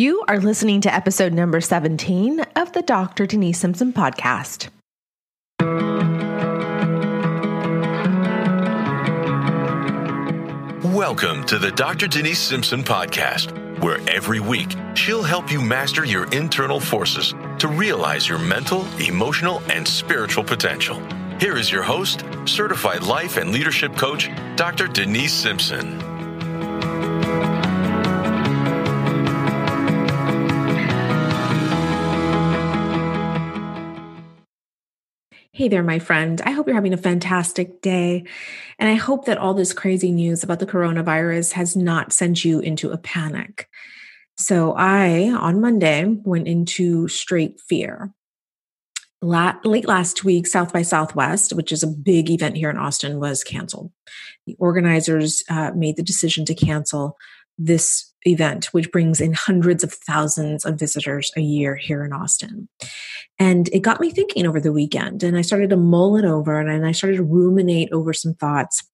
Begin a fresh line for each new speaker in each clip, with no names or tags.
You are listening to episode number 17 of the Dr. Denise Simpson podcast.
Welcome to the Dr. Denise Simpson podcast, where every week she'll help you master your internal forces to realize your mental, emotional, and spiritual potential. Here is your host, certified life and leadership coach, Dr. Denise Simpson.
Hey there, my friend. I hope you're having a fantastic day. And I hope that all this crazy news about the coronavirus has not sent you into a panic. So, I, on Monday, went into straight fear. late last week, South by Southwest, which is a big event here in Austin, was canceled. The organizers uh, made the decision to cancel this event, which brings in hundreds of thousands of visitors a year here in Austin. And it got me thinking over the weekend, and I started to mull it over and I started to ruminate over some thoughts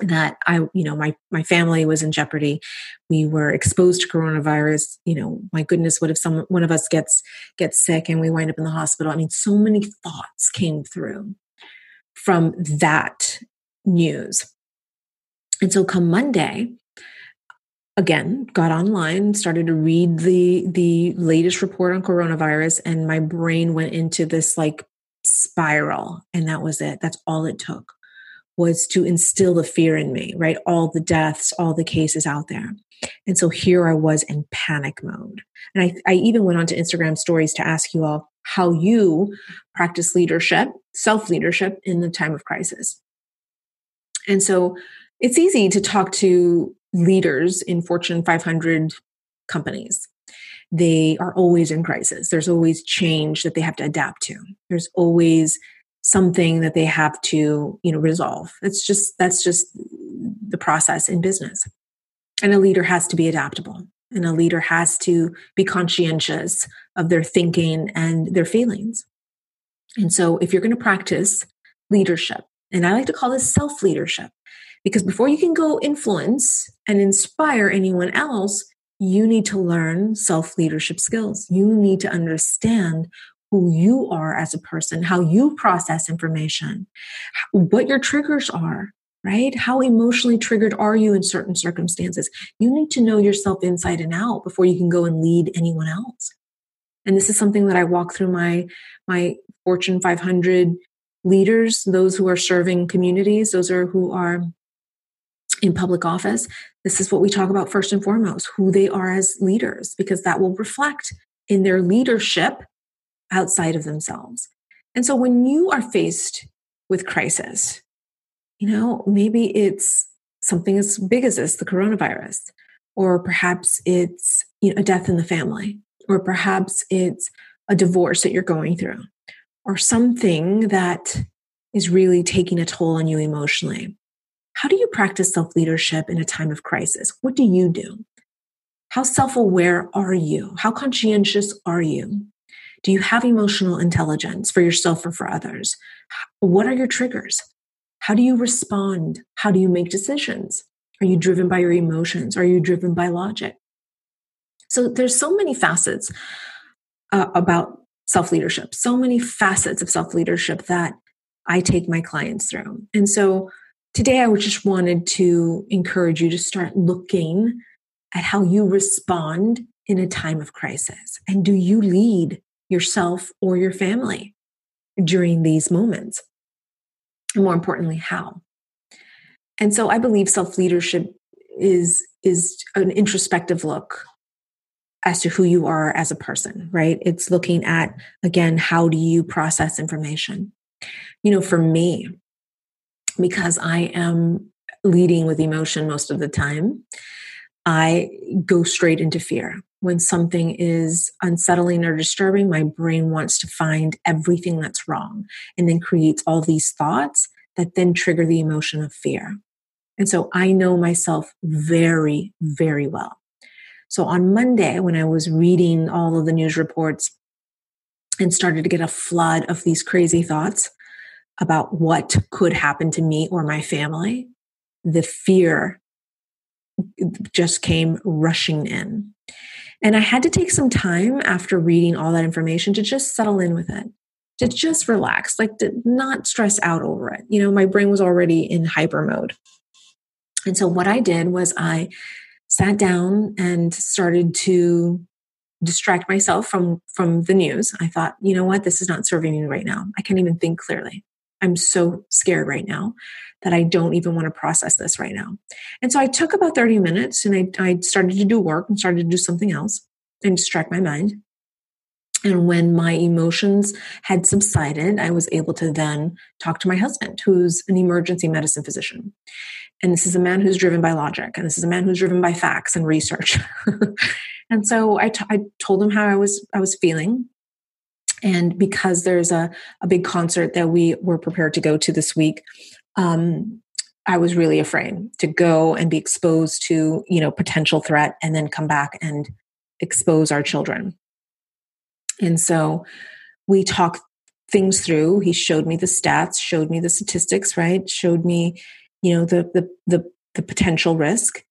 that I, you know, my my family was in jeopardy. We were exposed to coronavirus. You know, my goodness, what if some one of us gets gets sick and we wind up in the hospital? I mean, so many thoughts came through from that news. And so come Monday, again got online started to read the the latest report on coronavirus and my brain went into this like spiral and that was it. That's all it took was to instill the fear in me right? All the deaths all the cases out there. And so here i was in panic mode. And i, I even went on to instagram stories to ask you all how you practice leadership self leadership in the time of crisis. And so it's easy to talk to leaders in Fortune 500 companies. They are always in crisis. There's always change that they have to adapt to. There's always something that they have to, you know, resolve. It's just that's just the process in business. And a leader has to be adaptable. And a leader has to be conscientious of their thinking and their feelings. And so if you're going to practice leadership, and I like to call this self leadership, because before you can go influence and inspire anyone else, you need to learn self leadership skills. You need to understand who you are as a person, how you process information, what your triggers are, right? How emotionally triggered are you in certain circumstances? You need to know yourself inside and out before you can go and lead anyone else. And this is something that I walk through my my Fortune 500 leaders, those who are serving communities, those are who are in public office, this is what we talk about first and foremost who they are as leaders, because that will reflect in their leadership outside of themselves. And so when you are faced with crisis, you know, maybe it's something as big as this, the coronavirus, or perhaps it's you know, a death in the family, or perhaps it's a divorce that you're going through, or something that is really taking a toll on you emotionally. How do you practice self leadership in a time of crisis? What do you do? How self aware are you? How conscientious are you? Do you have emotional intelligence for yourself or for others? What are your triggers? How do you respond? How do you make decisions? Are you driven by your emotions? Are you driven by logic? So there's so many facets uh, about self leadership, so many facets of self leadership that I take my clients through. And so Today, I just wanted to encourage you to start looking at how you respond in a time of crisis. And do you lead yourself or your family during these moments? And more importantly, how? And so I believe self leadership is, is an introspective look as to who you are as a person, right? It's looking at, again, how do you process information? You know, for me, because I am leading with emotion most of the time, I go straight into fear. When something is unsettling or disturbing, my brain wants to find everything that's wrong and then creates all these thoughts that then trigger the emotion of fear. And so I know myself very, very well. So on Monday, when I was reading all of the news reports and started to get a flood of these crazy thoughts, about what could happen to me or my family, the fear just came rushing in. And I had to take some time after reading all that information to just settle in with it, to just relax, like to not stress out over it. You know, my brain was already in hyper mode. And so what I did was I sat down and started to distract myself from from the news. I thought, you know what, this is not serving me right now. I can't even think clearly. I'm so scared right now that I don't even want to process this right now. And so I took about 30 minutes and I, I started to do work and started to do something else and distract my mind. And when my emotions had subsided, I was able to then talk to my husband, who's an emergency medicine physician. And this is a man who's driven by logic, and this is a man who's driven by facts and research. and so I, t- I told him how I was I was feeling, and because there's a, a big concert that we were prepared to go to this week, um, I was really afraid to go and be exposed to, you know, potential threat and then come back and expose our children. And so we talked things through. He showed me the stats, showed me the statistics, right? Showed me, you know, the the the, the potential risk.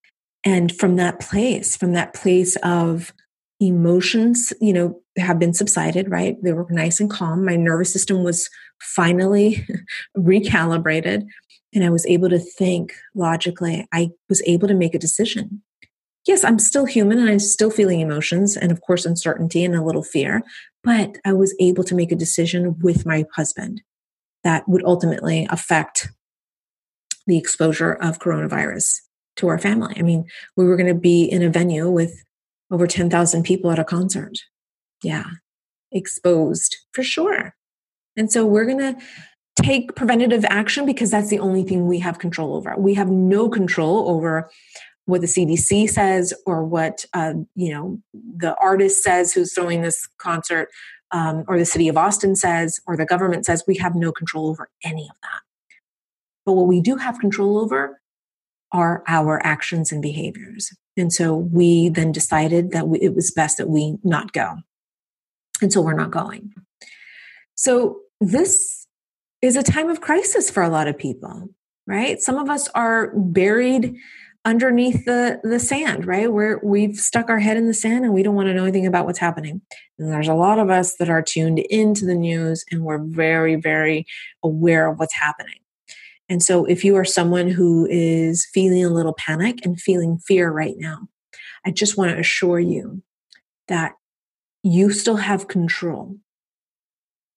And from that place, from that place of emotions, you know, have been subsided, right? They were nice and calm. My nervous system was finally recalibrated and I was able to think logically. I was able to make a decision. Yes, I'm still human and I'm still feeling emotions and, of course, uncertainty and a little fear, but I was able to make a decision with my husband that would ultimately affect the exposure of coronavirus to our family. I mean, we were going to be in a venue with over 10,000 people at a concert. Yeah, exposed for sure. And so we're going to take preventative action because that's the only thing we have control over. We have no control over what the CDC says or what uh, you know the artist says who's throwing this concert, um, or the city of Austin says, or the government says. We have no control over any of that. But what we do have control over are our actions and behaviors. And so we then decided that we, it was best that we not go. And so we're not going. So this is a time of crisis for a lot of people, right? Some of us are buried underneath the the sand right where we've stuck our head in the sand and we don't want to know anything about what's happening and there's a lot of us that are tuned into the news and we're very very aware of what's happening and so, if you are someone who is feeling a little panic and feeling fear right now, I just want to assure you that you still have control.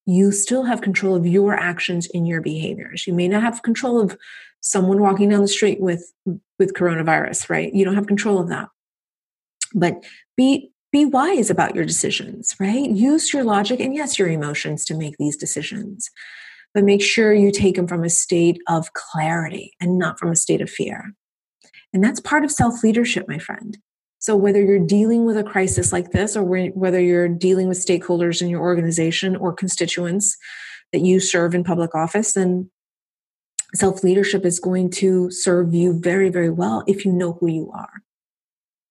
You still have control of your actions and your behaviors. You may not have control of someone walking down the street with with coronavirus, right? You don't have control of that. But be be wise about your decisions, right? Use your logic and yes, your emotions to make these decisions but make sure you take them from a state of clarity and not from a state of fear. And that's part of self leadership, my friend. So, whether you're dealing with a crisis like this, or whether you're dealing with stakeholders in your organization or constituents that you serve in public office, then self leadership is going to serve you very, very well if you know who you are.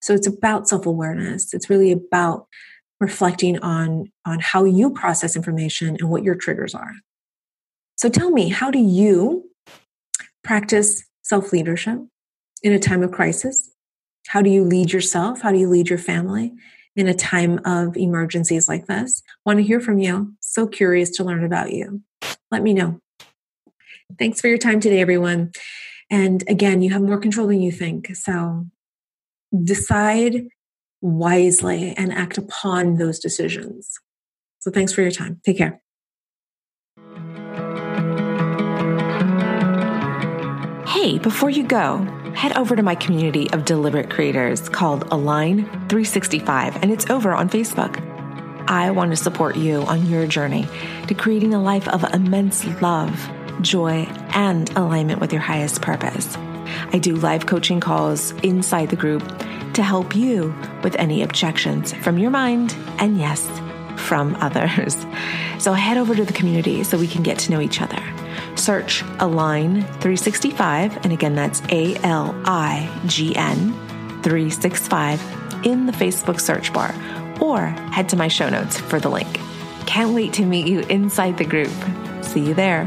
So, it's about self awareness. It's really about reflecting on, on how you process information and what your triggers are. So tell me, how do you practice self leadership in a time of crisis? How do you lead yourself? How do you lead your family in a time of emergencies like this? Want to hear from you. So curious to learn about you. Let me know. Thanks for your time today, everyone. And again, you have more control than you think. So decide wisely and act upon those decisions. So thanks for your time. Take care.
Hey, before you go, head over to my community of deliberate creators called Align 365, and it's over on Facebook. I want to support you on your journey to creating a life of immense love, joy, and alignment with your highest purpose. I do live coaching calls inside the group to help you with any objections from your mind and, yes, from others. So head over to the community so we can get to know each other. Search Align 365, and again, that's A L I G N 365 in the Facebook search bar, or head to my show notes for the link. Can't wait to meet you inside the group. See you there.